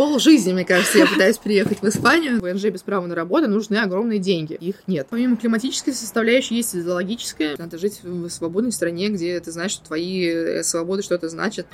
Пол жизни, мне кажется, я пытаюсь приехать в Испанию. В ВНЖ без права на работу нужны огромные деньги. Их нет. Помимо климатической составляющей есть идеологическая. Надо жить в свободной стране, где ты знаешь, что твои э, свободы что-то значат.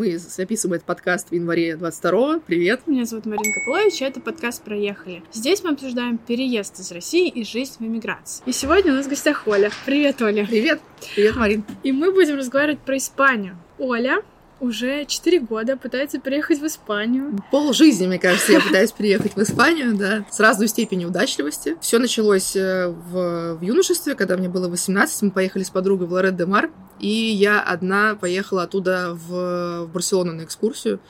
Мы записываем этот подкаст в январе 22-го. Привет. Меня зовут Марина Копылович, это подкаст «Проехали». Здесь мы обсуждаем переезд из России и жизнь в эмиграции. И сегодня у нас в гостях Оля. Привет, Оля. Привет. Привет, Марин. И мы будем разговаривать про Испанию. Оля уже 4 года пытается переехать в Испанию. Пол жизни, мне кажется, я пытаюсь переехать в Испанию, да, с разной степенью удачливости. Все началось э, в, в юношестве, когда мне было 18, мы поехали с подругой в Лорет де Мар, и я одна поехала оттуда в, в Барселону на экскурсию.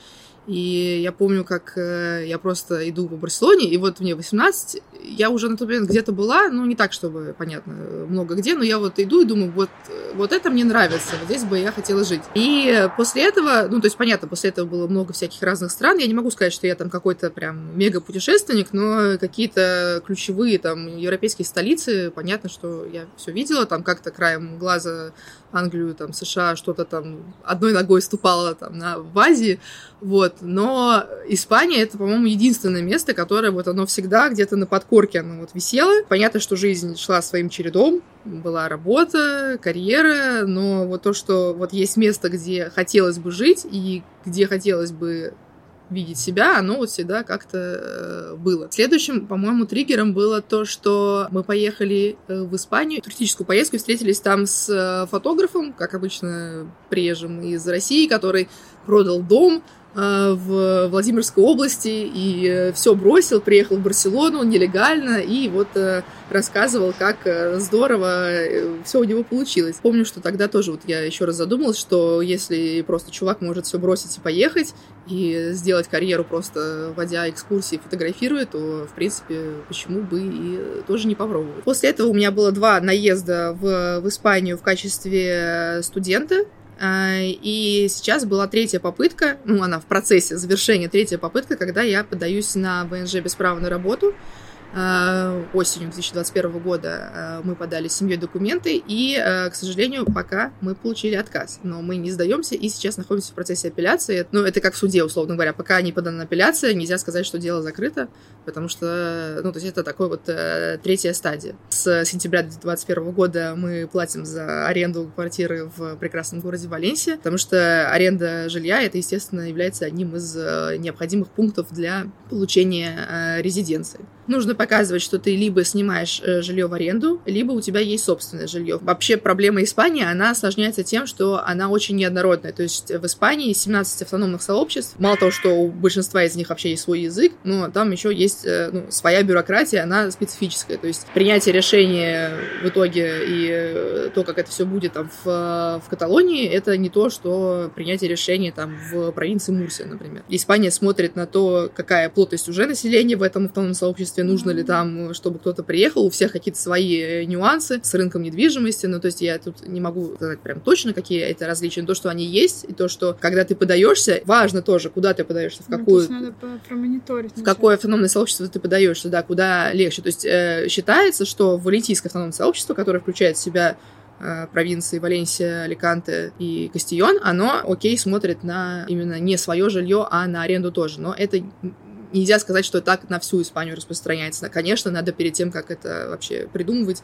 И я помню, как э, я просто иду по Барселоне, и вот мне 18, я уже на тот момент где-то была, ну, не так, чтобы, понятно, много где, но я вот иду и думаю, вот, вот это мне нравится, вот здесь бы я хотела жить. И после этого, ну, то есть, понятно, после этого было много всяких разных стран, я не могу сказать, что я там какой-то прям мега-путешественник, но какие-то ключевые там европейские столицы, понятно, что я все видела, там как-то краем глаза Англию, там, США, что-то там одной ногой ступала там на, в Азии, вот, но Испания это, по-моему, единственное место, которое вот оно всегда где-то на подкорке оно вот висело. Понятно, что жизнь шла своим чередом, была работа, карьера, но вот то, что вот есть место, где хотелось бы жить и где хотелось бы видеть себя, оно вот всегда как-то э, было. Следующим, по-моему, триггером было то, что мы поехали э, в Испанию, туристическую поездку, встретились там с э, фотографом, как обычно, приезжим из России, который продал дом, в Владимирской области и э, все бросил, приехал в Барселону нелегально и вот э, рассказывал, как здорово все у него получилось. Помню, что тогда тоже вот я еще раз задумалась, что если просто чувак может все бросить и поехать и сделать карьеру просто водя экскурсии, фотографируя, то в принципе почему бы и тоже не попробовать. После этого у меня было два наезда в, в Испанию в качестве студента а, и сейчас была третья попытка, ну, она в процессе завершения, третья попытка, когда я подаюсь на ВНЖ без права на работу. Э, осенью 2021 года э, мы подали с семьей документы, и, э, к сожалению, пока мы получили отказ. Но мы не сдаемся и сейчас находимся в процессе апелляции. Ну, это как в суде, условно говоря. Пока не подана апелляция, нельзя сказать, что дело закрыто, потому что, ну, то есть это такой вот третья стадия. С сентября 2021 года мы платим за аренду квартиры в прекрасном городе Валенсия, потому что аренда жилья, это, естественно, является одним из необходимых пунктов для получения резиденции нужно показывать, что ты либо снимаешь э, жилье в аренду, либо у тебя есть собственное жилье. Вообще проблема Испании, она осложняется тем, что она очень неоднородная. То есть в Испании 17 автономных сообществ. Мало того, что у большинства из них вообще есть свой язык, но там еще есть э, ну, своя бюрократия, она специфическая. То есть принятие решения в итоге и э, то, как это все будет там в, в Каталонии, это не то, что принятие решения там в провинции Мурсия, например. Испания смотрит на то, какая плотность уже населения в этом автономном сообществе, принципе, нужно ли там, чтобы кто-то приехал. У всех какие-то свои э, нюансы с рынком недвижимости. Ну, то есть я тут не могу сказать прям точно, какие это различия. Но то, что они есть, и то, что когда ты подаешься, важно тоже, куда ты подаешься, в ну, какую... Ну, надо промониторить. В какое автономное сообщество ты подаешься, да, куда легче. То есть э, считается, что валентийское автономное сообщество, которое включает в себя э, провинции Валенсия, Аликанте и Кастион, оно, окей, смотрит на именно не свое жилье, а на аренду тоже. Но это нельзя сказать, что так на всю Испанию распространяется. Конечно, надо перед тем, как это вообще придумывать,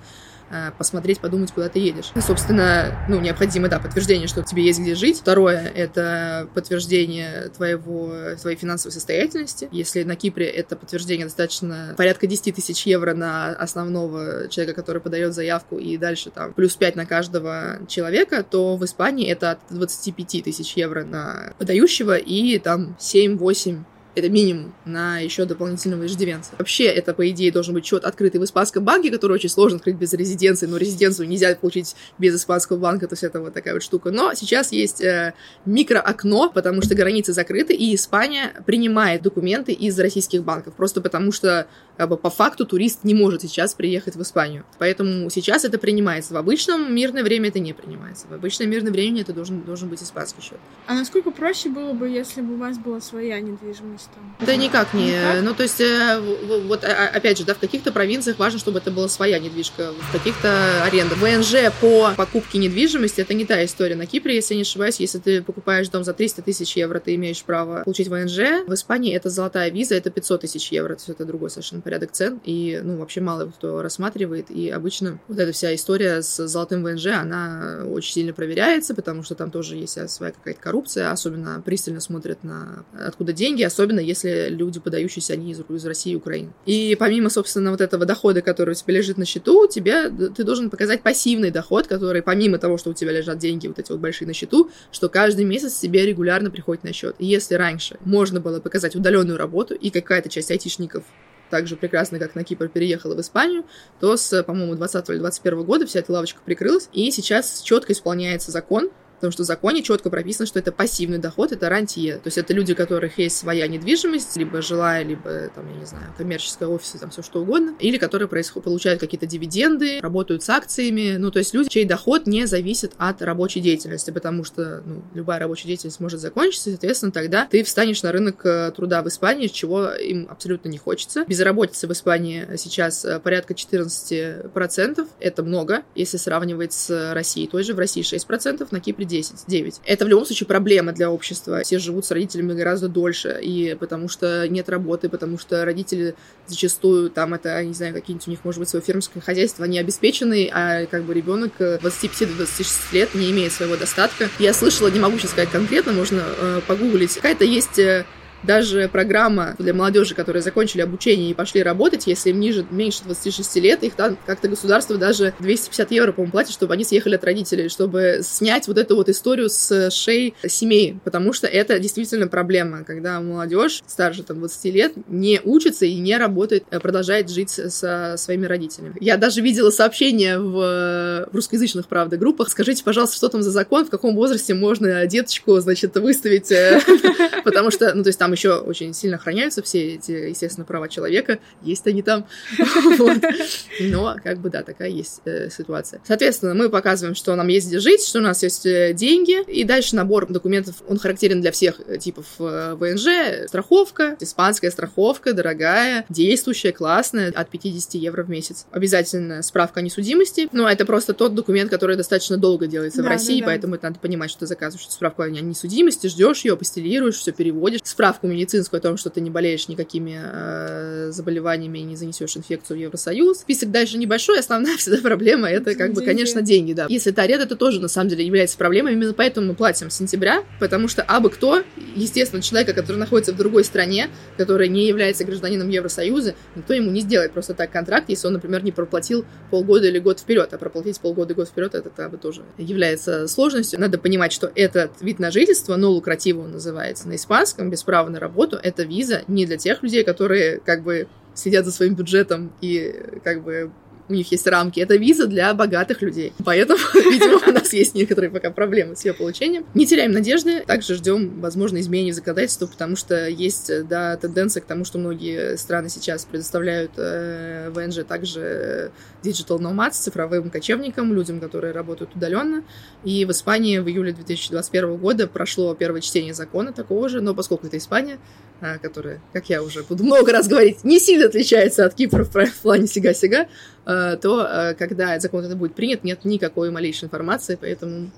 э, посмотреть, подумать, куда ты едешь. Собственно, ну, необходимо, да, подтверждение, что тебе есть где жить. Второе — это подтверждение твоего, твоей финансовой состоятельности. Если на Кипре это подтверждение достаточно порядка 10 тысяч евро на основного человека, который подает заявку, и дальше там плюс 5 на каждого человека, то в Испании это от 25 тысяч евро на подающего и там 7-8 это минимум на еще дополнительного иждивенца. Вообще, это, по идее, должен быть счет открытый в испанском банке, который очень сложно открыть без резиденции, но резиденцию нельзя получить без испанского банка, то есть это вот такая вот штука. Но сейчас есть э, микроокно, потому что границы закрыты, и Испания принимает документы из российских банков, просто потому что как бы, по факту турист не может сейчас приехать в Испанию. Поэтому сейчас это принимается. В обычном мирное время это не принимается. В обычное мирное время это должен, должен быть испанский счет. А насколько проще было бы, если бы у вас была своя недвижимость? Там? Да никак не. Никак? Ну, то есть, э, вот а- а- опять же, да, в каких-то провинциях важно, чтобы это была своя недвижка, в каких-то аренда. ВНЖ по покупке недвижимости это не та история. На Кипре, если я не ошибаюсь, если ты покупаешь дом за 300 тысяч евро, ты имеешь право получить ВНЖ. В Испании это золотая виза, это 500 тысяч евро, то есть это другой совершенно порядок цен. И, ну, вообще мало кто рассматривает. И обычно вот эта вся история с золотым ВНЖ, она очень сильно проверяется, потому что там тоже есть своя какая-то коррупция, особенно пристально смотрят на откуда деньги, особенно если люди, подающиеся, они из, из России и Украины. И помимо, собственно, вот этого дохода, который у тебя лежит на счету, тебе, ты должен показать пассивный доход, который помимо того, что у тебя лежат деньги вот эти вот большие на счету, что каждый месяц тебе регулярно приходит на счет. И если раньше можно было показать удаленную работу, и какая-то часть айтишников так же прекрасно, как на Кипр переехала в Испанию, то с, по-моему, 20 или 21 года вся эта лавочка прикрылась, и сейчас четко исполняется закон, Потому что в законе четко прописано, что это пассивный доход, это рантье. То есть это люди, у которых есть своя недвижимость, либо жилая, либо, там, я не знаю, коммерческая офисы, там все что угодно. Или которые происход... получают какие-то дивиденды, работают с акциями. Ну, то есть люди, чей доход не зависит от рабочей деятельности, потому что ну, любая рабочая деятельность может закончиться, и, соответственно, тогда ты встанешь на рынок э, труда в Испании, чего им абсолютно не хочется. Безработица в Испании сейчас э, порядка 14%. Это много, если сравнивать с Россией. Той же в России 6%, на Кипре 10, 9. Это в любом случае проблема для общества. Все живут с родителями гораздо дольше, и потому что нет работы, потому что родители зачастую, там это, не знаю, какие-нибудь у них, может быть, свое фермерское хозяйство, они обеспечены, а как бы ребенок 25-26 лет не имеет своего достатка. Я слышала, не могу сейчас сказать конкретно, можно э, погуглить. Какая-то есть э, даже программа для молодежи, которые закончили обучение и пошли работать, если им ниже, меньше 26 лет, их там как-то государство даже 250 евро, по-моему, платит, чтобы они съехали от родителей, чтобы снять вот эту вот историю с шеи семей, потому что это действительно проблема, когда молодежь старше там 20 лет не учится и не работает, а продолжает жить со своими родителями. Я даже видела сообщение в, в русскоязычных, правда, группах. Скажите, пожалуйста, что там за закон, в каком возрасте можно деточку, значит, выставить, э, потому что, ну, то есть там еще очень сильно охраняются все эти, естественно, права человека, есть они там, но как бы да, такая есть э, ситуация. Соответственно, мы показываем, что нам есть где жить, что у нас есть э, деньги, и дальше набор документов, он характерен для всех э, типов ВНЖ, страховка, испанская страховка, дорогая, действующая, классная, от 50 евро в месяц. Обязательно справка о несудимости, но это просто тот документ, который достаточно долго делается в России, да, да. поэтому это надо понимать, что ты заказываешь справку о несудимости, ждешь ее, апостелируешь, все переводишь, справку медицинскую о том, что ты не болеешь никакими э, заболеваниями и не занесешь инфекцию в Евросоюз. Список дальше небольшой, основная всегда проблема это как бы, Деньги. конечно, деньги, да. Если это аренда, это тоже на самом деле является проблемой, именно поэтому мы платим с сентября, потому что абы кто, естественно, человека, который находится в другой стране, который не является гражданином Евросоюза, никто ему не сделает просто так контракт, если он, например, не проплатил полгода или год вперед, а проплатить полгода и год вперед это как бы тоже является сложностью. Надо понимать, что этот вид на жительство, но лукративо он называется на испанском, без права на работу, это виза не для тех людей, которые как бы следят за своим бюджетом и как бы у них есть рамки. Это виза для богатых людей. Поэтому, видимо, у нас есть некоторые пока проблемы с ее получением. Не теряем надежды. Также ждем, возможно, изменений в законодательству, потому что есть, да, тенденция к тому, что многие страны сейчас предоставляют э, ВНЖ также digital nomads, цифровым кочевникам, людям, которые работают удаленно. И в Испании в июле 2021 года прошло первое чтение закона такого же, но поскольку это Испания, которая, как я уже буду много раз говорить, не сильно отличается от Кипра в плане сига-сига, э, то э, когда закон это будет принят, нет никакой малейшей информации, поэтому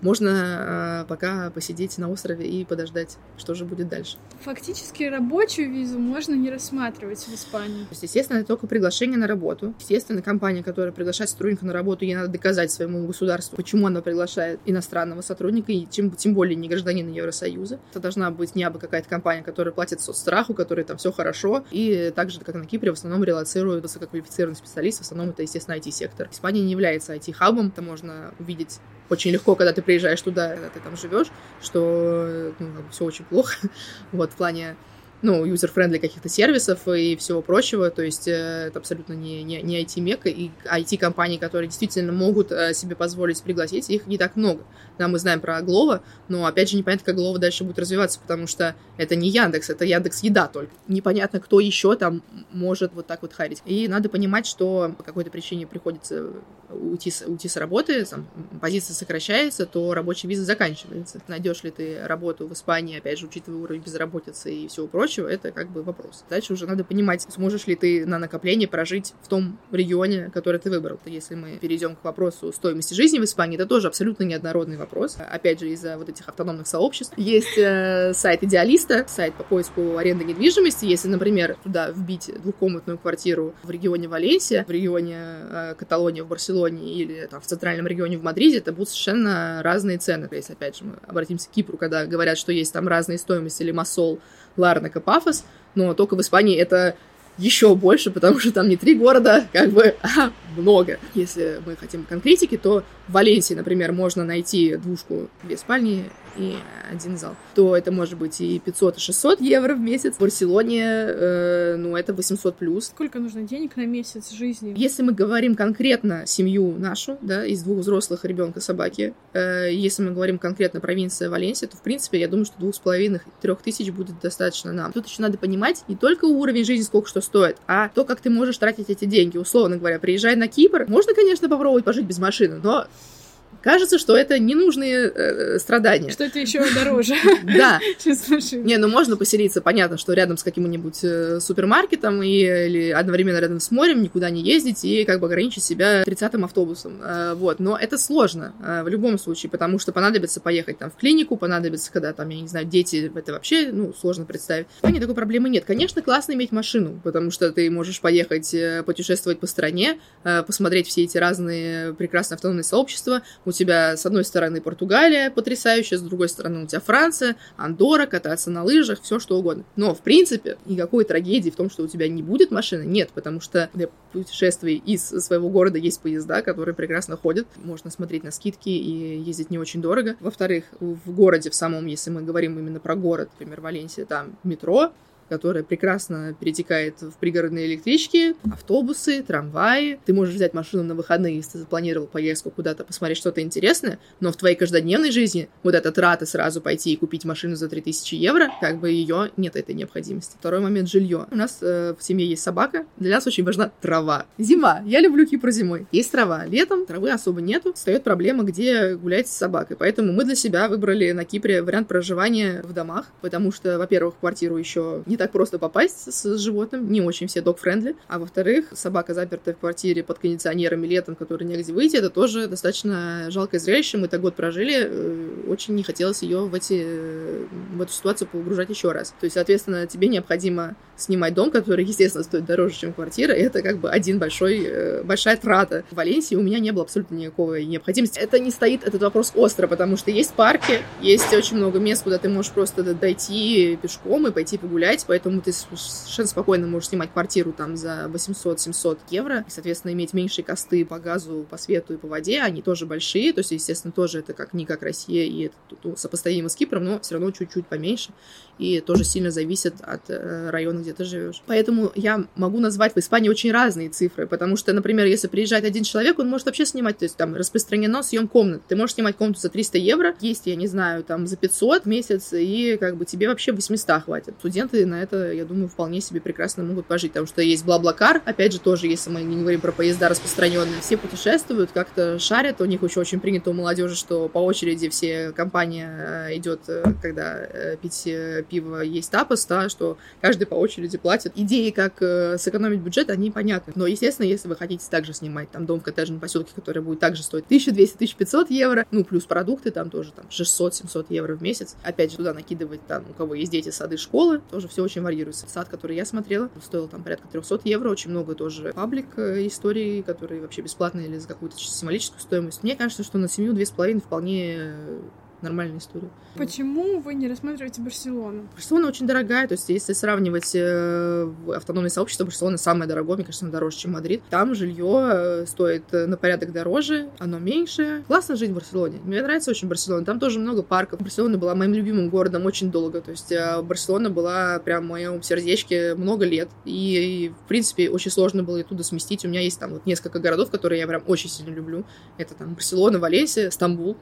можно э, пока посидеть на острове и подождать, что же будет дальше. Фактически рабочую визу можно не рассматривать в Испании. То есть, естественно, это только приглашение на работу. Естественно, компания, которая приглашает сотрудника на работу, ей надо доказать своему государству, почему она приглашает иностранного сотрудника, и тем, тем более не гражданина Евросоюза. Это должна быть не абы какая-то компания, которая платит соцстраху, которой там все хорошо, и также, как на Кипре, в основном релацируют высококвалифицированный специалист, в основном это, естественно, IT-сектор. Испания не является IT-хабом, это можно увидеть очень легко, когда ты приезжаешь туда, когда ты там живешь, что ну, все очень плохо. вот, в плане ну, user-friendly каких-то сервисов и всего прочего, то есть э, это абсолютно не, не, не IT-Мекка, и IT-компании, которые действительно могут э, себе позволить пригласить, их не так много. Да, мы знаем про Glovo, но, опять же, непонятно, как Glovo дальше будет развиваться, потому что это не Яндекс, это Яндекс Еда только. Непонятно, кто еще там может вот так вот hire'ить. И надо понимать, что по какой-то причине приходится уйти с, уйти с работы, там, позиция сокращается, то рабочая виза заканчивается. Найдешь ли ты работу в Испании, опять же, учитывая уровень безработицы и всего прочего, прочего, это как бы вопрос. Дальше уже надо понимать, сможешь ли ты на накопление прожить в том регионе, который ты выбрал. Если мы перейдем к вопросу стоимости жизни в Испании, это тоже абсолютно неоднородный вопрос. Опять же, из-за вот этих автономных сообществ. Есть э, сайт Идеалиста, сайт по поиску аренды недвижимости. Если, например, туда вбить двухкомнатную квартиру в регионе Валенсия, в регионе э, Каталония в Барселоне или там, в центральном регионе в Мадриде, это будут совершенно разные цены. Есть, опять же, мы обратимся к Кипру, когда говорят, что есть там разные стоимости Лимассол, Ларнак и Пафос, но только в Испании это еще больше, потому что там не три города, как бы, а много. Если мы хотим конкретики, то в Валенсии, например, можно найти двушку, две спальни и один зал, то это может быть и 500, и 600 евро в месяц. В Барселоне, э, ну, это 800 плюс. Сколько нужно денег на месяц жизни? Если мы говорим конкретно семью нашу, да, из двух взрослых ребенка собаки, э, если мы говорим конкретно провинция Валенсия, то, в принципе, я думаю, что двух с половиной, трех тысяч будет достаточно нам. Тут еще надо понимать не только уровень жизни, сколько что стоит, а то, как ты можешь тратить эти деньги. Условно говоря, приезжай на Кипр, можно, конечно, попробовать пожить без машины, но кажется, что это ненужные э, страдания. Что это еще дороже. Да. Не, ну можно поселиться, понятно, что рядом с каким-нибудь э, супермаркетом или одновременно рядом с морем, никуда не ездить и как бы ограничить себя 30-м автобусом. Э, вот, но это сложно э, в любом случае, потому что понадобится поехать там в клинику, понадобится, когда там, я не знаю, дети, это вообще, ну, сложно представить. В такой проблемы нет. Конечно, классно иметь машину, потому что ты можешь поехать путешествовать по стране, посмотреть все эти разные прекрасные автономные сообщества, у тебя, с одной стороны, Португалия потрясающая, с другой стороны, у тебя Франция, Андора, кататься на лыжах, все что угодно. Но, в принципе, никакой трагедии в том, что у тебя не будет машины, нет, потому что для путешествий из своего города есть поезда, которые прекрасно ходят. Можно смотреть на скидки и ездить не очень дорого. Во-вторых, в городе в самом, если мы говорим именно про город, например, Валенсия, там метро, которая прекрасно перетекает в пригородные электрички, автобусы, трамваи. Ты можешь взять машину на выходные, если ты запланировал поездку куда-то, посмотреть что-то интересное, но в твоей каждодневной жизни вот эта трата сразу пойти и купить машину за 3000 евро, как бы ее нет этой необходимости. Второй момент — жилье. У нас э, в семье есть собака, для нас очень важна трава. Зима. Я люблю Кипр зимой. Есть трава. Летом травы особо нету. Встает проблема, где гулять с собакой. Поэтому мы для себя выбрали на Кипре вариант проживания в домах, потому что, во-первых, квартиру еще не не так просто попасть с животным, не очень все док-френдли. А во-вторых, собака запертая в квартире под кондиционерами летом, который негде выйти, это тоже достаточно жалкое зрелище. Мы так год прожили, э, очень не хотелось ее в, эти, в эту ситуацию погружать еще раз. То есть, соответственно, тебе необходимо снимать дом, который, естественно, стоит дороже, чем квартира, это как бы один большой, э, большая трата. В Валенсии у меня не было абсолютно никакой необходимости. Это не стоит, этот вопрос остро, потому что есть парки, есть очень много мест, куда ты можешь просто дойти пешком и пойти погулять, поэтому ты совершенно спокойно можешь снимать квартиру там за 800-700 евро, и, соответственно, иметь меньшие косты по газу, по свету и по воде, они тоже большие, то есть, естественно, тоже это как не как Россия, и это ну, сопоставимо с Кипром, но все равно чуть-чуть поменьше, и тоже сильно зависит от э, района, где ты живешь. Поэтому я могу назвать в Испании очень разные цифры, потому что, например, если приезжает один человек, он может вообще снимать, то есть там распространено съем комнат. Ты можешь снимать комнату за 300 евро, есть, я не знаю, там за 500 в месяц, и как бы тебе вообще 800 хватит. Студенты на это, я думаю, вполне себе прекрасно могут пожить, потому что есть Блаблакар, опять же, тоже, если мы не говорим про поезда распространенные, все путешествуют, как-то шарят, у них еще очень принято у молодежи, что по очереди все компания э, идет, э, когда э, пить пиво, есть тапос, да, что каждый по очереди платит. Идеи, как э, сэкономить бюджет, они понятны. Но, естественно, если вы хотите также снимать там дом в коттеджном поселке, который будет также стоить 1200-1500 евро, ну, плюс продукты там тоже там 600-700 евро в месяц. Опять же, туда накидывать там, у кого есть дети, сады, школы, тоже все очень варьируется. Сад, который я смотрела, стоил там порядка 300 евро, очень много тоже паблик э, истории, которые вообще бесплатные или за какую-то символическую стоимость. Мне кажется, что на семью 2,5 вполне нормальная история. Почему вы не рассматриваете Барселону? Барселона очень дорогая, то есть если сравнивать э, автономное сообщество, Барселона самое дорогое, мне кажется, дороже, чем Мадрид. Там жилье э, стоит э, на порядок дороже, оно меньше. Классно жить в Барселоне. Мне нравится очень Барселона. Там тоже много парков. Барселона была моим любимым городом очень долго. То есть Барселона была прям в моем сердечке много лет. И, и, в принципе, очень сложно было оттуда сместить. У меня есть там вот несколько городов, которые я прям очень сильно люблю. Это там Барселона, Валенсия, Стамбул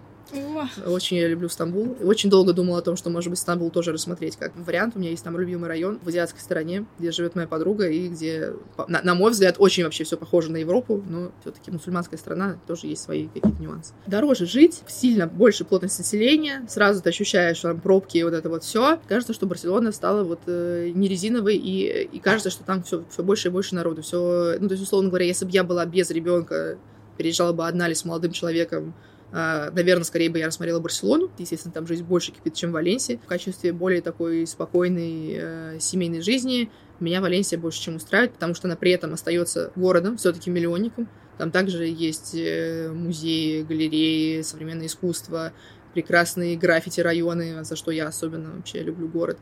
Очень я люблю Стамбул. Очень долго думала о том, что, может быть, Стамбул тоже рассмотреть как вариант. У меня есть там любимый район в азиатской стороне, где живет моя подруга, и где, на, на мой взгляд, очень вообще все похоже на Европу, но все-таки мусульманская страна тоже есть свои какие-то нюансы. Дороже жить, сильно больше плотность населения, сразу ты ощущаешь там пробки и вот это вот все. Кажется, что Барселона стала вот э, не резиновой, и, и кажется, что там все, все больше и больше народу. Все, ну, то есть, условно говоря, если бы я была без ребенка, переезжала бы одна или с молодым человеком, Наверное, скорее бы я рассмотрела Барселону. Естественно, там жизнь больше кипит, чем в Валенсии. В качестве более такой спокойной э, семейной жизни меня Валенсия больше чем устраивает, потому что она при этом остается городом, все-таки миллионником. Там также есть э, музеи, галереи, современное искусство, прекрасные граффити районы, за что я особенно вообще люблю город.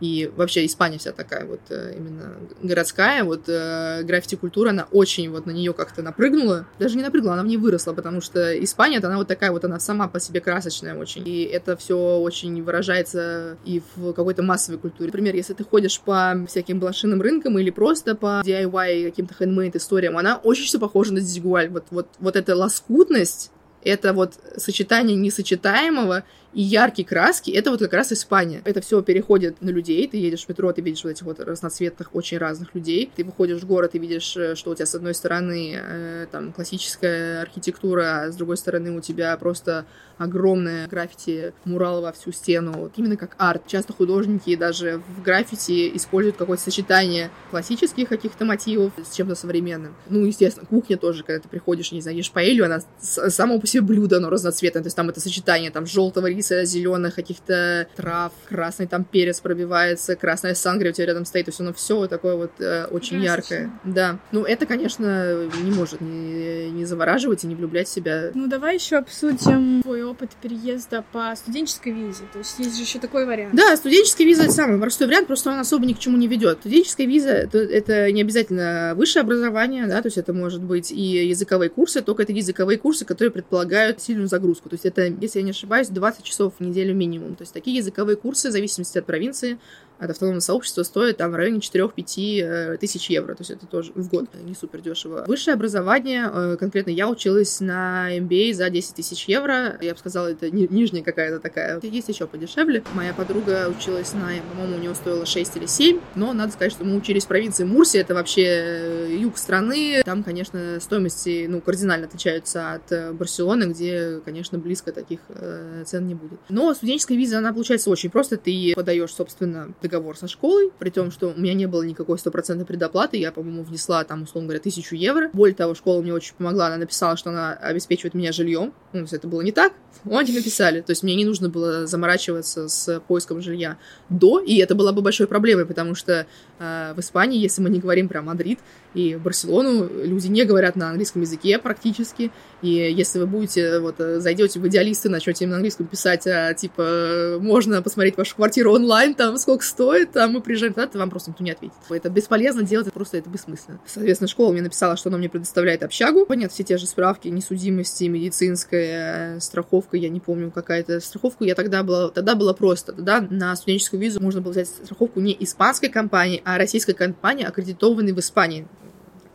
И вообще Испания вся такая вот э, именно городская, вот э, граффити-культура, она очень вот на нее как-то напрыгнула. Даже не напрыгнула, она в ней выросла, потому что Испания, она вот такая вот, она сама по себе красочная очень. И это все очень выражается и в какой-то массовой культуре. Например, если ты ходишь по всяким блошиным рынкам или просто по DIY каким-то хендмейд историям, она очень все похожа на Дизгуаль. Вот, вот, вот эта лоскутность, это вот сочетание несочетаемого и яркие краски, это вот как раз Испания. Это все переходит на людей, ты едешь в метро, ты видишь вот этих вот разноцветных, очень разных людей, ты выходишь в город и видишь, э, что у тебя с одной стороны э, там классическая архитектура, а с другой стороны у тебя просто огромное граффити, мурал во всю стену, вот именно как арт. Часто художники даже в граффити используют какое-то сочетание классических каких-то мотивов с чем-то современным. Ну, естественно, кухня тоже, когда ты приходишь, не знаю, ешь паэлью, она само по себе блюдо, оно разноцветное, то есть там это сочетание там желтого риса, зеленых каких-то трав, красный там перец пробивается, красная сангрия у тебя рядом стоит, то есть оно все вот такое вот э, очень яркое. Да. Ну, это, конечно, не может не, не завораживать и не влюблять в себя. Ну, давай еще обсудим твой опыт переезда по студенческой визе. То есть есть же еще такой вариант. Да, студенческая виза это самый простой вариант, просто он особо ни к чему не ведет. Студенческая виза это, это не обязательно высшее образование, да, то есть это может быть и языковые курсы, только это языковые курсы, которые предполагают сильную загрузку. То есть это, если я не ошибаюсь, 20 часов в неделю минимум. То есть такие языковые курсы, в зависимости от провинции, от автономного сообщества стоит там в районе 4-5 э, тысяч евро, то есть это тоже в год не супер дешево. Высшее образование, э, конкретно я училась на MBA за 10 тысяч евро, я бы сказала, это ни- нижняя какая-то такая. Есть еще подешевле. Моя подруга училась на, по-моему, у нее стоило 6 или 7, но надо сказать, что мы учились в провинции Мурсия, это вообще э, юг страны, там, конечно, стоимости, ну, кардинально отличаются от э, Барселоны, где, конечно, близко таких э, цен не будет. Но студенческая виза, она получается очень просто, ты подаешь, собственно, договор со школой, при том, что у меня не было никакой стопроцентной предоплаты, я, по-моему, внесла там, условно говоря, тысячу евро. Более того, школа мне очень помогла, она написала, что она обеспечивает меня жильем. Ну, если это было не так, ну, они написали. То есть мне не нужно было заморачиваться с поиском жилья до, и это была бы большой проблемой, потому что э, в Испании, если мы не говорим про Мадрид и Барселону, люди не говорят на английском языке практически, и если вы будете, вот, э, зайдете в идеалисты, начнете им на английском писать, а, типа, можно посмотреть вашу квартиру онлайн, там, сколько стоит, там, мы приезжаем туда, то вам просто никто не ответит. Это бесполезно делать, это просто это бессмысленно. Соответственно, школа мне написала, что она мне предоставляет общагу. Нет, все те же справки, несудимости, медицинская, э, страховка, я не помню, какая-то страховка. Я тогда была, тогда было просто. Тогда на студенческую визу можно было взять страховку не испанской компании, а российской компании, аккредитованной в Испании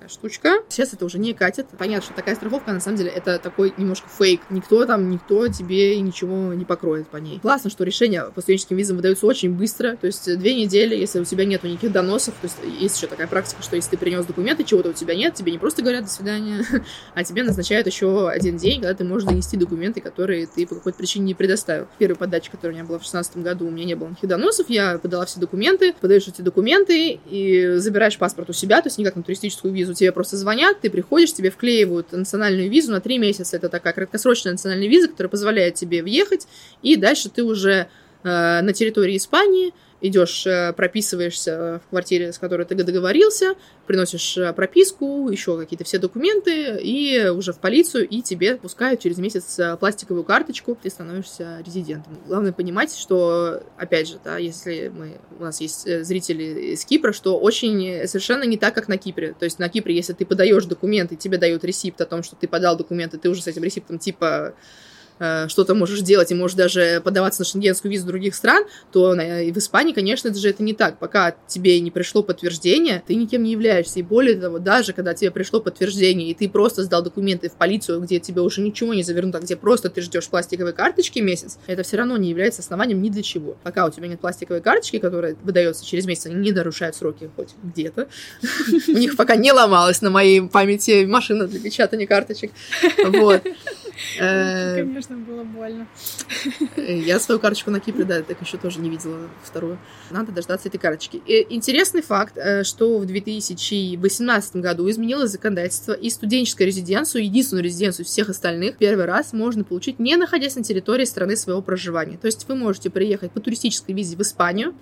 такая штучка. Сейчас это уже не катит. Понятно, что такая страховка, на самом деле, это такой немножко фейк. Никто там, никто тебе ничего не покроет по ней. Классно, что решения по студенческим визам выдаются очень быстро. То есть две недели, если у тебя нету никаких доносов. То есть есть еще такая практика, что если ты принес документы, чего-то у тебя нет, тебе не просто говорят «до свидания», а тебе назначают еще один день, когда ты можешь донести документы, которые ты по какой-то причине не предоставил. Первая подача, которая у меня была в 2016 году, у меня не было никаких доносов, я подала все документы, подаешь эти документы и забираешь паспорт у себя, то есть не как на туристическую визу, тебе просто звонят, ты приходишь, тебе вклеивают национальную визу на три месяца. Это такая краткосрочная национальная виза, которая позволяет тебе въехать, и дальше ты уже э, на территории Испании идешь, э, прописываешься в квартире, с которой ты договорился, приносишь э, прописку, еще какие-то все документы, и уже в полицию, и тебе пускают через месяц э, пластиковую карточку, ты становишься резидентом. Главное понимать, что, опять же, да, если мы, у нас есть э, зрители из Кипра, что очень э, совершенно не так, как на Кипре. То есть на Кипре, если ты подаешь документы, тебе дают ресипт о том, что ты подал документы, ты уже с этим ресиптом типа э, что-то можешь делать и можешь даже подаваться на шенгенскую визу других стран, то в Испании, конечно же, это не так. Пока тебе не пришло подтверждение, ты никем не являешься. И более того, даже когда тебе пришло подтверждение, и ты просто сдал документы в полицию, где тебе уже ничего не завернуто, где просто ты ждешь пластиковой карточки месяц, это все равно не является основанием ни для чего. Пока у тебя нет пластиковой карточки, которая выдается через месяц, они не нарушают сроки хоть где-то. У них пока не ломалась на моей памяти машина для печатания карточек. Вот. Э, конечно, было больно. Я свою карточку на Кипре, да, так еще тоже не видела вторую. Надо дождаться этой карточки. И интересный факт, э, что в 2018 году изменилось законодательство, и студенческую резиденцию, единственную резиденцию всех остальных, первый раз можно получить, не находясь на территории страны своего проживания. То есть вы можете приехать по туристической визе в Испанию,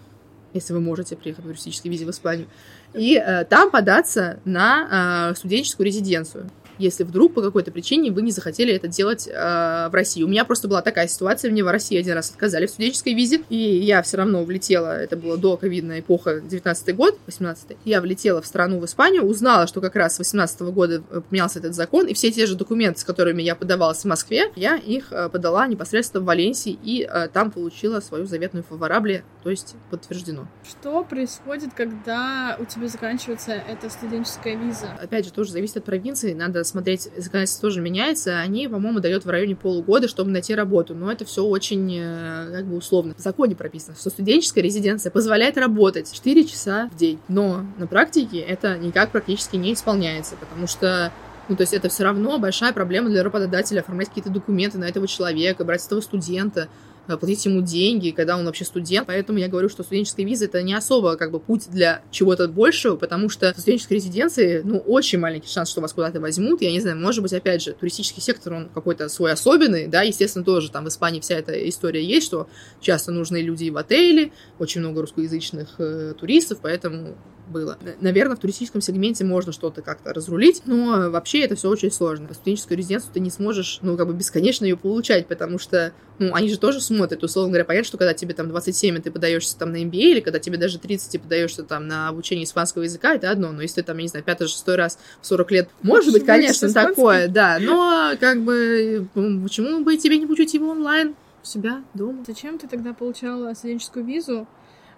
если вы можете приехать по туристической визе в Испанию, и э, там податься на э, студенческую резиденцию если вдруг по какой-то причине вы не захотели это делать э, в России. У меня просто была такая ситуация, мне в России один раз отказали в студенческой визе, и я все равно влетела, это было до ковидная эпоха, 19 год, 18 я влетела в страну, в Испанию, узнала, что как раз с 18 -го года э, поменялся этот закон, и все те же документы, с которыми я подавалась в Москве, я их э, подала непосредственно в Валенсии, и э, там получила свою заветную фаворабле, то есть подтверждено. Что происходит, когда у тебя заканчивается эта студенческая виза? Опять же, тоже зависит от провинции, надо смотреть, законодательство тоже меняется, они, по-моему, дают в районе полугода, чтобы найти работу. Но это все очень э, как бы условно. В законе прописано, что студенческая резиденция позволяет работать 4 часа в день. Но на практике это никак практически не исполняется, потому что ну, то есть это все равно большая проблема для работодателя оформлять какие-то документы на этого человека, брать этого студента. Э, платить ему деньги, когда он вообще студент. Поэтому я говорю, что студенческая виза это не особо как бы путь для чего-то большего, потому что в студенческой резиденции, ну, очень маленький шанс, что вас куда-то возьмут. Я не знаю, может быть, опять же, туристический сектор, он какой-то свой особенный, да, естественно, тоже там в Испании вся эта история есть, что часто нужны люди в отеле, очень много русскоязычных э, туристов, поэтому было. Наверное, в туристическом сегменте можно что-то как-то разрулить, но вообще это все очень сложно. Студенческую резиденцию ты не сможешь, ну, как бы бесконечно ее получать, потому что, ну, они же тоже смотрят, условно говоря, понятно, что когда тебе там 27, и ты подаешься там на MBA, или когда тебе даже 30, и подаешься там на обучение испанского языка, это одно, но если ты там, я не знаю, 5-6 раз в 40 лет, может быть, конечно, такое, да, но как бы почему бы тебе не получить его онлайн? у себя дома. Зачем ты тогда получала студенческую визу,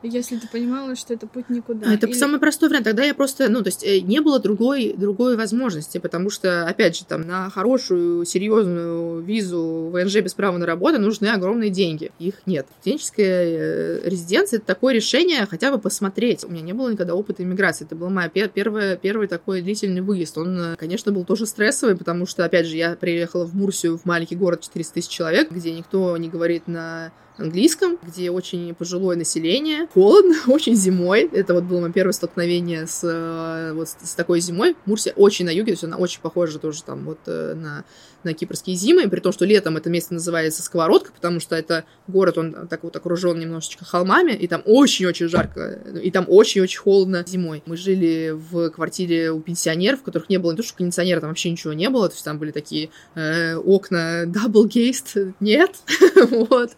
если ты понимала, что это путь никуда. Это Или... самый простой вариант. Тогда я просто, ну, то есть э, не было другой, другой возможности, потому что, опять же, там, на хорошую, серьезную визу ВНЖ без права на работу нужны огромные деньги. Их нет. Студенческая э, резиденция — это такое решение хотя бы посмотреть. У меня не было никогда опыта иммиграции. Это был мой первый, первый такой длительный выезд. Он, э, конечно, был тоже стрессовый, потому что, опять же, я приехала в Мурсию, в маленький город 400 тысяч человек, где никто не говорит на английском, где очень пожилое население, холодно, очень зимой. Это вот было мое первое столкновение с, э, вот, с такой зимой. Мурсия очень на юге, то есть она очень похожа тоже там вот э, на на кипрские зимы, при том, что летом это место называется Сковородка, потому что это город, он так вот окружен немножечко холмами, и там очень-очень жарко, и там очень-очень холодно зимой. Мы жили в квартире у пенсионеров, в которых не было не то, что кондиционера, там вообще ничего не было, то есть там были такие э, окна double gazed, нет, вот.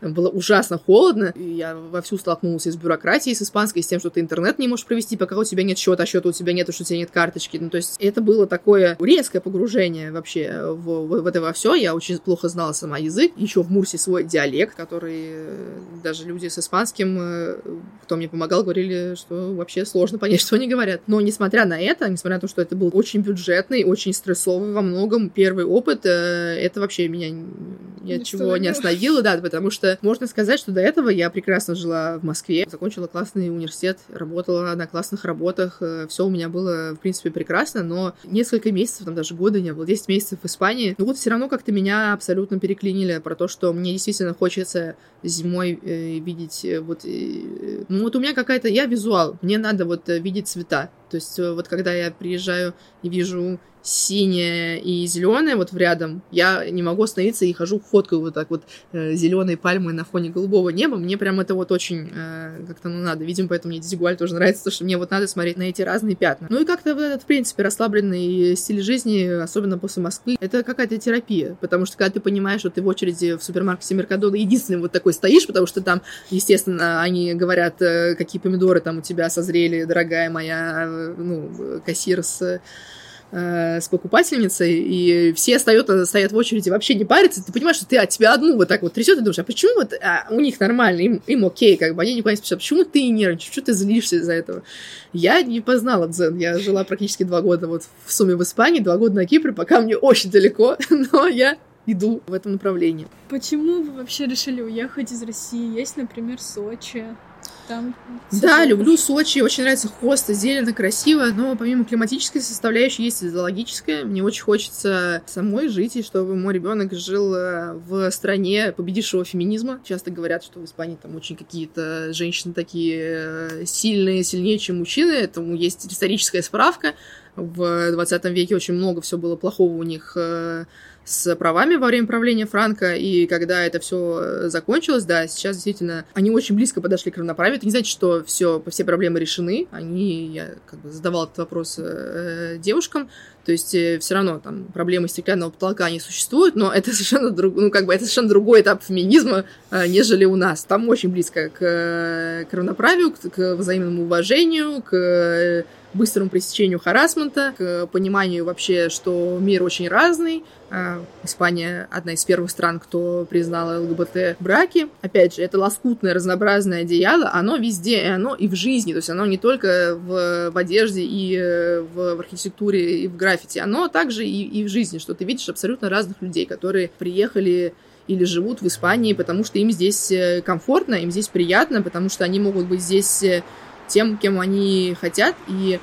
Было ужасно холодно, и я вовсю столкнулась с бюрократией, с испанской, с тем, что ты интернет не можешь провести, пока у тебя нет счета, а счета у тебя нет, что у тебя нет карточки. Ну, то есть это было такое резкое погружение вообще в, в, в это во все. Я очень плохо знала сама язык. Еще в Мурсе свой диалект, который э, даже люди с испанским, э, кто мне помогал, говорили, что вообще сложно понять, что они говорят. Но несмотря на это, несмотря на то, что это был очень бюджетный, очень стрессовый во многом первый опыт, э, это вообще меня ни от чего не остановило, да, потому что можно сказать, что до этого я прекрасно жила в Москве, закончила классный университет, работала на классных работах, все у меня было, в принципе, прекрасно, но несколько месяцев, там даже года не было, 10 месяцев в Испании. Но вот все равно как-то меня абсолютно переклинили про то, что мне действительно хочется зимой э, видеть э, вот... Э, ну вот у меня какая-то... Я визуал, мне надо вот э, видеть цвета. То есть э, вот когда я приезжаю и вижу синее и зеленое вот в рядом, я не могу остановиться и хожу фоткаю вот так вот э, зеленые пальмы на фоне голубого неба. Мне прям это вот очень э, как-то ну надо. Видимо, поэтому мне Дизигуаль тоже нравится, то, что мне вот надо смотреть на эти разные пятна. Ну и как-то вот этот, в принципе, расслабленный стиль жизни, особенно после Москвы, это какая-то терапия. Потому что когда ты понимаешь, что ты в очереди в супермаркете Меркадона единственный вот такой стоишь, потому что там, естественно, они говорят, э, какие помидоры там у тебя созрели, дорогая моя, ну, кассир с э, с покупательницей, и все стоят, стоят в очереди, вообще не парятся, ты понимаешь, что ты от тебя одну вот так вот трясет, и думаешь, а почему вот а, у них нормально, им, им окей, как бы, они не спешат, почему ты нервничаешь, почему ты злишься из-за этого? Я не познала дзен, я жила практически два года вот в сумме в Испании, два года на Кипре, пока мне очень далеко, но я иду в этом направлении. Почему вы вообще решили уехать из России? Есть, например, Сочи. Там да, люблю Сочи, очень нравится хоста, зелено, красиво, но помимо климатической составляющей есть и зоологическая. Мне очень хочется самой жить, и чтобы мой ребенок жил э, в стране победившего феминизма. Часто говорят, что в Испании там очень какие-то женщины такие э, сильные, сильнее, чем мужчины. Этому есть историческая справка. В 20 веке очень много все было плохого у них э, с правами во время правления Франка, и когда это все закончилось, да, сейчас действительно они очень близко подошли к равноправию. Это не значит, что все, все проблемы решены. Они, я как бы задавала этот вопрос э, девушкам, то есть э, все равно там проблемы стеклянного потолка не существуют, но это совершенно друг, ну как бы это совершенно другой этап феминизма, э, нежели у нас. Там очень близко к, э, к равноправию, к, к взаимному уважению, к э, быстрому пресечению харасмента, к пониманию вообще, что мир очень разный. А, Испания одна из первых стран, кто признала ЛГБТ-браки. Опять же, это лоскутное, разнообразное одеяло, оно везде, и оно и в жизни, то есть оно не только в, в одежде и э, в, в архитектуре и в граффити, оно также и, и в жизни, что ты видишь абсолютно разных людей, которые приехали или живут в Испании, потому что им здесь э, комфортно, им здесь приятно, потому что они могут быть здесь э, тем, кем они хотят. И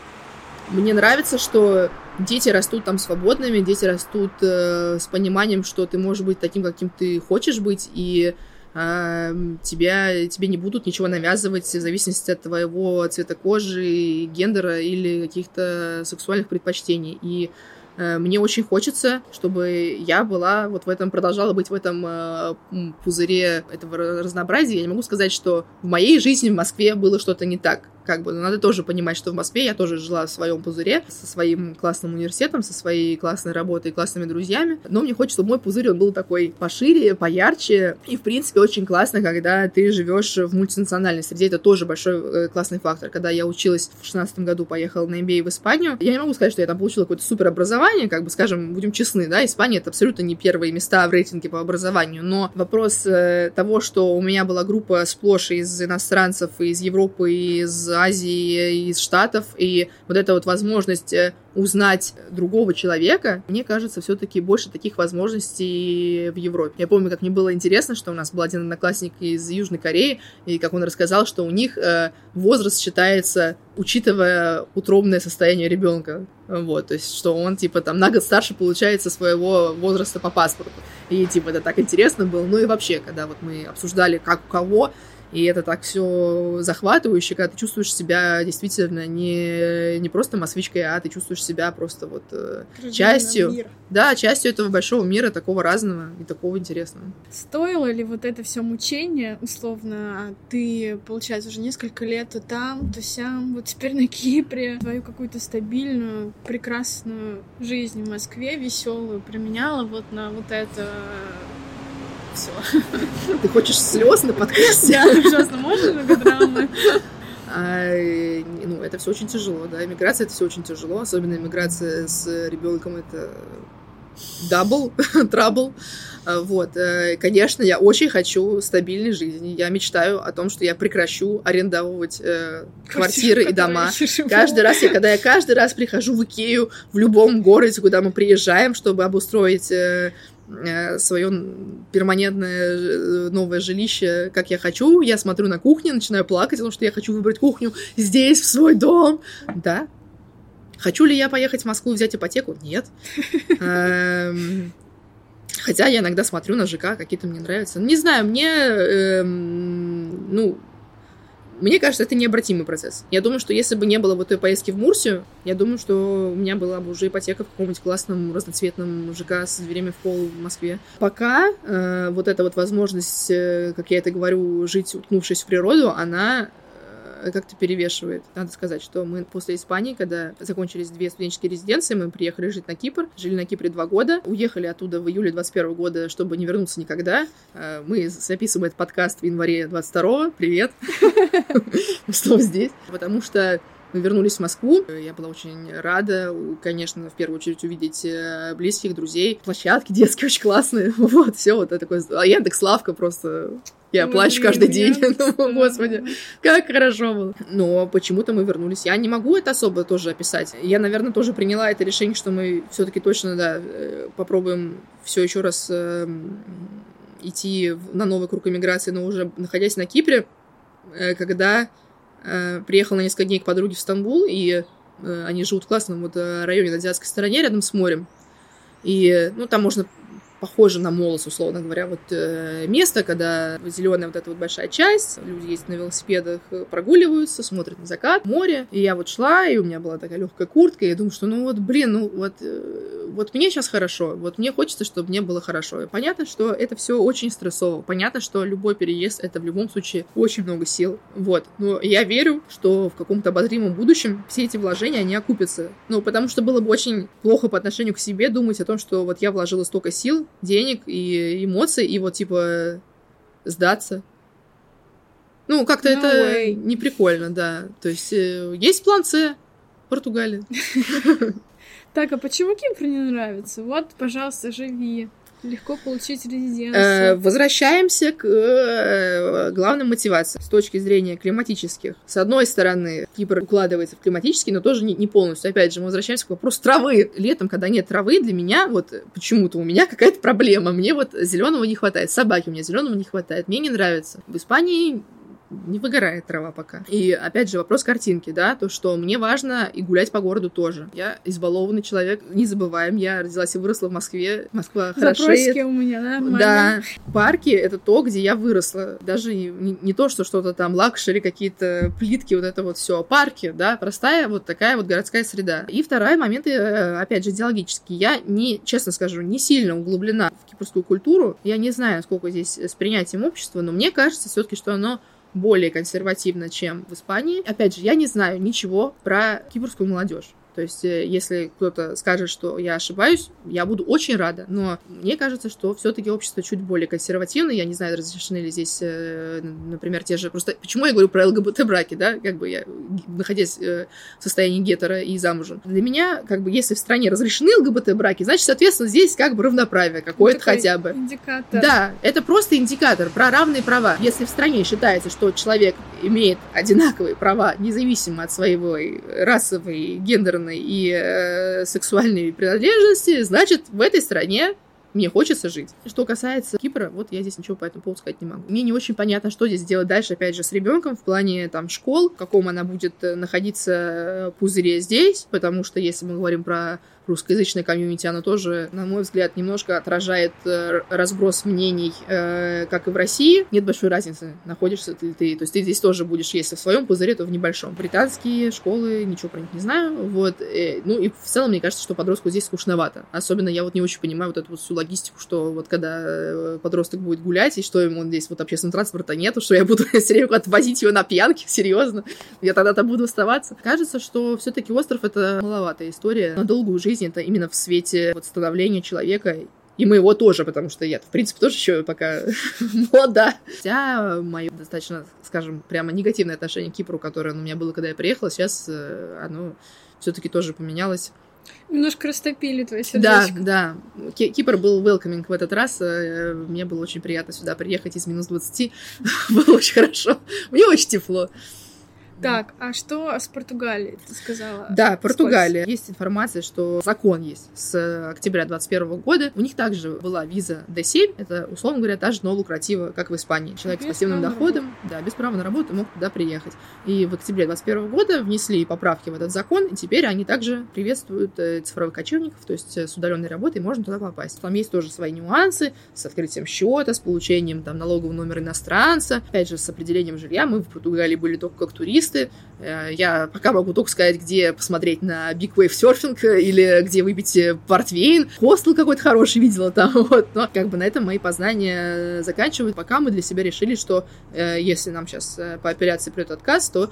мне нравится, что дети растут там свободными, дети растут э, с пониманием, что ты можешь быть таким, каким ты хочешь быть, и э, тебя, тебе не будут ничего навязывать в зависимости от твоего цвета кожи, гендера или каких-то сексуальных предпочтений. И э, мне очень хочется, чтобы я была вот в этом, продолжала быть в этом э, пузыре этого разнообразия. Я не могу сказать, что в моей жизни в Москве было что-то не так как бы, надо тоже понимать, что в Москве я тоже жила в своем пузыре, со своим классным университетом, со своей классной работой, классными друзьями, но мне хочется, чтобы мой пузырь, он был такой пошире, поярче, и, в принципе, очень классно, когда ты живешь в мультинациональной среде, это тоже большой э, классный фактор. Когда я училась в 16 году, поехала на MBA в Испанию, я не могу сказать, что я там получила какое-то супер образование, как бы, скажем, будем честны, да, Испания это абсолютно не первые места в рейтинге по образованию, но вопрос э, того, что у меня была группа сплошь из иностранцев, из Европы, из Азии, из Штатов, и вот эта вот возможность э, узнать другого человека, мне кажется, все-таки больше таких возможностей в Европе. Я помню, как мне было интересно, что у нас был один одноклассник из Южной Кореи, и как он рассказал, что у них э, возраст считается, учитывая утробное состояние ребенка. Вот, то есть, что он, типа, там, на год старше получается своего возраста по паспорту. И, типа, это так интересно было. Ну и вообще, когда вот мы обсуждали, как у кого и это так все захватывающе, когда ты чувствуешь себя действительно не, не просто москвичкой, а ты чувствуешь себя просто вот э, частью. Мира. Да, частью этого большого мира, такого разного и такого интересного. Стоило ли вот это все мучение, условно, ты, получается, уже несколько лет то там, то сям, вот теперь на Кипре, твою какую-то стабильную, прекрасную жизнь в Москве, веселую, применяла вот на вот это все. Ты хочешь слез на подкасте? Да, ужасно. Можно драмы? А, ну, это все очень тяжело, да. Иммиграция это все очень тяжело, особенно иммиграция с ребенком это double trouble. Вот, э, конечно, я очень хочу стабильной жизни. Я мечтаю о том, что я прекращу арендовывать э, квартиры и дома. Каждый раз, я, когда я каждый раз прихожу в Икею в любом городе, куда мы приезжаем, чтобы обустроить Э, свое перманентное э, новое жилище, как я хочу. Я смотрю на кухню, начинаю плакать, потому что я хочу выбрать кухню здесь, в свой дом. Да. Хочу ли я поехать в Москву взять ипотеку? Нет. Эм, хотя я иногда смотрю на ЖК, какие-то мне нравятся. Не знаю, мне, эм, ну, мне кажется, это необратимый процесс. Я думаю, что если бы не было вот той поездки в Мурсию, я думаю, что у меня была бы уже ипотека в каком-нибудь классном разноцветном ЖК с дверями в пол в Москве. Пока э, вот эта вот возможность, э, как я это говорю, жить, уткнувшись в природу, она как-то перевешивает. Надо сказать, что мы после Испании, когда закончились две студенческие резиденции, мы приехали жить на Кипр, жили на Кипре два года, уехали оттуда в июле 21 года, чтобы не вернуться никогда. Э, мы записываем этот подкаст в январе 22 Привет! Мы снова здесь. Потому что Мы вернулись в Москву. Я была очень рада, конечно, в первую очередь увидеть э, близких, друзей. Площадки детские очень классные. Вот, все вот это такое. А Яндекс Славка просто я Ой, плачу каждый день. Ну, господи, как хорошо было. Но почему-то мы вернулись. Я не могу это особо тоже описать. Я, наверное, тоже приняла это решение, что мы все-таки точно, да, э, попробуем все еще раз э, идти на новый круг иммиграции, но уже находясь на Кипре, э, когда э, приехал на несколько дней к подруге в Стамбул, и э, они живут в классном вот э, районе на азиатской стороне, рядом с морем. И, ну, там можно похоже на Молос, условно говоря, вот э, место, когда зеленая вот эта вот большая часть, люди ездят на велосипедах, э, прогуливаются, смотрят на закат, море. И я вот шла, и у меня была такая легкая куртка, и я думаю, что ну вот, блин, ну вот, э, вот мне сейчас хорошо, вот мне хочется, чтобы мне было хорошо. И понятно, что это все очень стрессово, понятно, что любой переезд это в любом случае очень много сил, вот. Но я верю, что в каком-то обозримом будущем все эти вложения, они окупятся. Ну, потому что было бы очень плохо по отношению к себе думать о том, что вот я вложила столько сил, денег и эмоций, и вот, типа, сдаться. Ну, как-то no это way. не прикольно, да. То есть э, есть план С, Португалия. Так, а почему Кипр не нравится? Вот, пожалуйста, живи. Легко получить резиденцию. Э, возвращаемся к э, главным мотивациям с точки зрения климатических. С одной стороны, Кипр укладывается в климатический, но тоже не полностью. Опять же, мы возвращаемся к вопросу травы. Летом, когда нет травы, для меня вот почему-то у меня какая-то проблема. Мне вот зеленого не хватает. Собаки у меня зеленого не хватает. Мне не нравится. В Испании не выгорает трава пока. И опять же вопрос картинки, да, то, что мне важно и гулять по городу тоже. Я избалованный человек, не забываем, я родилась и выросла в Москве. Москва хорошеет. у меня, нормально. Да, парки — это то, где я выросла. Даже не, не то, что что-то там luxury, какие-то плитки, вот это вот все. Парки, да, простая вот такая вот городская среда. И второй момент, э, опять же, идеологический. Я не, честно скажу, не сильно углублена в кипрскую культуру. Я не знаю, сколько здесь с принятием общества, но мне кажется все-таки, что оно более консервативно, чем в Испании. Опять же, я не знаю ничего про кипрскую молодежь. То есть, э, если кто-то скажет, что я ошибаюсь, я буду очень рада. Но мне кажется, что все-таки общество чуть более консервативное. Я не знаю, разрешены ли здесь, э, например, те же... Просто почему я говорю про ЛГБТ-браки, да? Как бы я, находясь э, в состоянии гетера и замужем. Для меня, как бы, если в стране разрешены ЛГБТ-браки, значит, соответственно, здесь как бы равноправие какое-то хотя бы. Индикатор. Да, это просто индикатор про равные права. Если в стране считается, что человек имеет одинаковые права, независимо от своего расовой, гендерной гендерной и э, сексуальной принадлежности, значит, в этой стране мне хочется жить. Что касается Кипра, вот я здесь ничего по этому поводу сказать не могу. Мне не очень понятно, что здесь делать дальше, опять же, с ребенком в плане там школ, в каком она будет э, находиться э, пузыре здесь, потому что если мы говорим про русскоязычное комьюнити, оно тоже, на мой взгляд, немножко отражает э, разброс мнений, э, как и в России. Нет большой разницы, находишься ли ты. То есть ты здесь тоже будешь, если в своем пузыре, то в небольшом. Британские школы, ничего про них не знаю. Вот. Э, ну и в целом, мне кажется, что подростку здесь скучновато. Особенно я вот не очень понимаю вот эту вот всю логистику, что вот когда подросток будет гулять, и что ему здесь вот общественного транспорта нету, что я буду все время отвозить его на пьянке, серьезно. Я тогда там буду оставаться. Кажется, что все-таки остров это маловатая история на долгую жизнь жизнь, это именно в свете вот становления человека и моего тоже, потому что я, в принципе, тоже еще пока молода. Хотя мое достаточно, скажем, прямо негативное отношение к Кипру, которое у меня было, когда я приехала, сейчас э, оно все-таки тоже поменялось. Немножко растопили твои сердечко. Да, да. Кипр был welcoming в этот раз. Э, мне было очень приятно сюда приехать из минус 20. было очень хорошо. Мне очень тепло. Так, а что с Португалией, ты сказала? Да, Португалия. Есть информация, что закон есть с октября 2021 года. У них также была виза D7, это, условно говоря, та же но лукратива, как в Испании. Человек без с пассивным доходом, да, без права на работу мог туда приехать. И в октябре 2021 года внесли поправки в этот закон, и теперь они также приветствуют э, цифровых кочевников, то есть э, с удаленной работой можно туда попасть. Там есть тоже свои нюансы с открытием счета, с получением там налогового номера иностранца, опять же, с определением жилья. Мы в Португалии были только как туристы, туристы. Э, я пока могу только сказать, где посмотреть на Big Wave Surfing или где выпить портвейн. Хостел какой-то хороший видела там, вот. Но как бы на этом мои познания заканчивают. Пока мы для себя решили, что э, если нам сейчас э, по операции придет отказ, то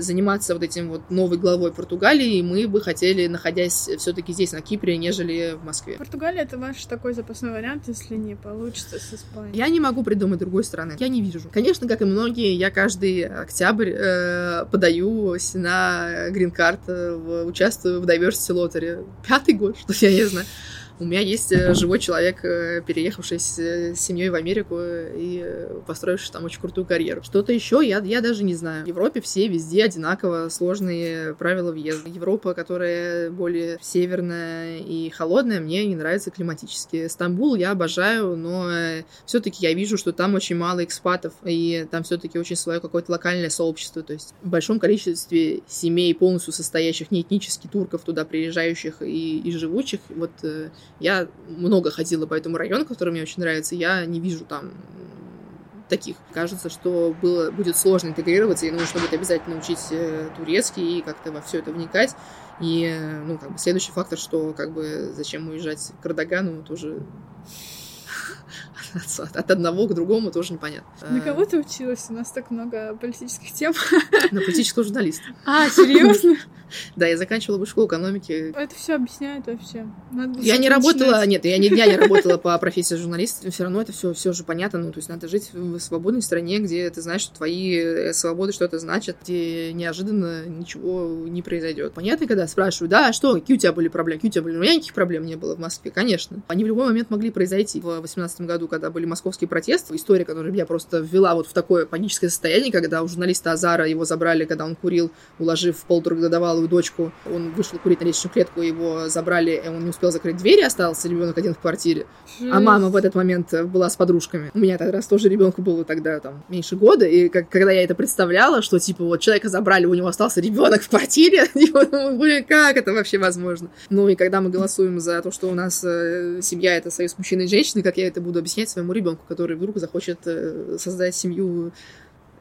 заниматься вот этим вот новой главой Португалии мы бы хотели, находясь все-таки здесь, на Кипре, нежели в Москве. Португалия — это ваш такой запасной вариант, если не получится с Испанией. Я не могу придумать другой страны. Я не вижу. Конечно, как и многие, я каждый октябрь э, подаюсь на грин-карт, э, участвую в Diversity Lottery. Пятый год, что я не знаю. У меня есть э, живой человек, э, переехавший с э, семьей в Америку и построивший там очень крутую карьеру. Что-то еще я, я даже не знаю. В Европе все везде одинаково сложные правила въезда. Европа, которая более северная и холодная, мне не нравится климатически. Стамбул я обожаю, но все-таки я вижу, что там очень мало экспатов, и там все-таки очень свое какое-то локальное сообщество. То есть в большом количестве семей, полностью состоящих не этнически турков, туда приезжающих и, и живучих, вот я много ходила по этому району, который мне очень нравится, я не вижу там таких. Кажется, что было, будет сложно интегрироваться, и нужно будет обязательно учить э, турецкий и как-то во все это вникать. И, э, ну, как бы следующий фактор, что как бы зачем уезжать к Эрдогану, тоже от, одного к другому тоже непонятно. На кого ты училась? У нас так много политических тем. На политического журналиста. А, серьезно? Да, я заканчивала бы школу экономики. Это все объясняет вообще. Я не работала, нет, я не дня не работала по профессии журналиста, все равно это все все же понятно. Ну, то есть надо жить в свободной стране, где ты знаешь, что твои э, свободы что-то значат, где неожиданно ничего не произойдет. Понятно, когда спрашивают, да, а что, какие у тебя были проблемы? Какие у тебя были? У меня никаких проблем не было в Москве, конечно. Они в любой момент могли произойти. В 18 году, когда были московские протесты, история, которая меня просто ввела вот в такое паническое состояние, когда у журналиста Азара его забрали, когда он курил, уложив полуторагодовалую дочку, он вышел курить на лестничную клетку, его забрали, и он не успел закрыть двери, остался ребенок один в квартире. Жесть. А мама в этот момент была с подружками. У меня тогда раз тоже ребенку было тогда там меньше года, и как, когда я это представляла, что типа вот человека забрали, у него остался ребенок в квартире, я думаю, как это вообще возможно? Ну и когда мы голосуем за то, что у нас э, семья это союз мужчины и женщины, как я это буду объяснять своему ребенку, который вдруг захочет э, создать семью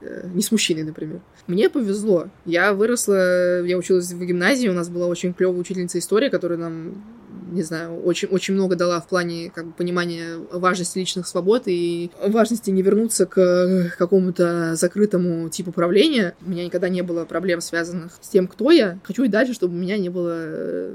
Э, не с мужчиной, например. Мне повезло. Я выросла, я училась в гимназии, у нас была очень клевая учительница истории, которая нам, не знаю, очень, очень много дала в плане как бы, понимания важности личных свобод и важности не вернуться к какому-то закрытому типу правления. У меня никогда не было проблем, связанных с тем, кто я. Хочу и дальше, чтобы у меня не было э,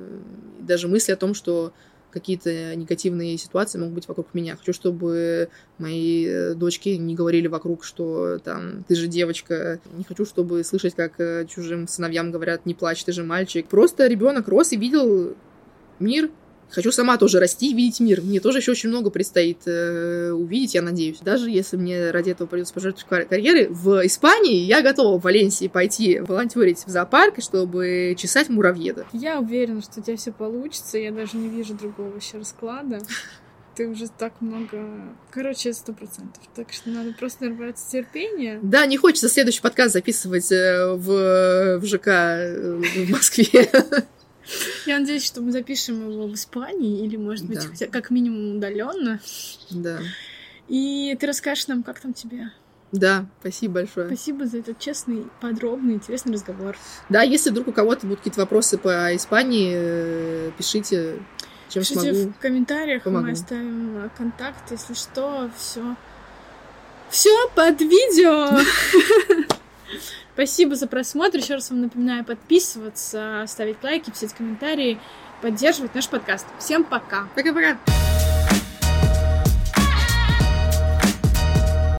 даже мысли о том, что какие-то негативные ситуации могут быть вокруг меня. Хочу, чтобы мои э, дочки не говорили вокруг, что там ты же девочка. Не хочу, чтобы слышать, как э, чужим сыновьям говорят, не плачь, ты же мальчик. Просто ребенок рос и видел мир, Хочу сама тоже расти и видеть мир. Мне тоже еще очень много предстоит э, увидеть, я надеюсь. Даже если мне ради этого придется пожертвовать кар- карьеры, в Испании я готова в Валенсии пойти волонтерить в зоопарк, чтобы чесать муравьеда. Я уверена, что у тебя все получится. Я даже не вижу другого вообще расклада. Ты уже так много... Короче, сто процентов. Так что надо просто набраться терпения. Да, не хочется следующий подкаст записывать э, в, в ЖК э, в Москве. Я надеюсь, что мы запишем его в Испании или, может быть, да. хотя как минимум удаленно. Да. И ты расскажешь нам, как там тебе? Да, спасибо большое. Спасибо за этот честный, подробный, интересный разговор. Да, если вдруг у кого-то будут какие-то вопросы по Испании, э, пишите, чем пишите смогу. в комментариях, помогу. мы оставим контакт, если что, все. Все под видео. Спасибо за просмотр. Еще раз вам напоминаю подписываться, ставить лайки, писать комментарии, поддерживать наш подкаст. Всем пока. Пока-пока.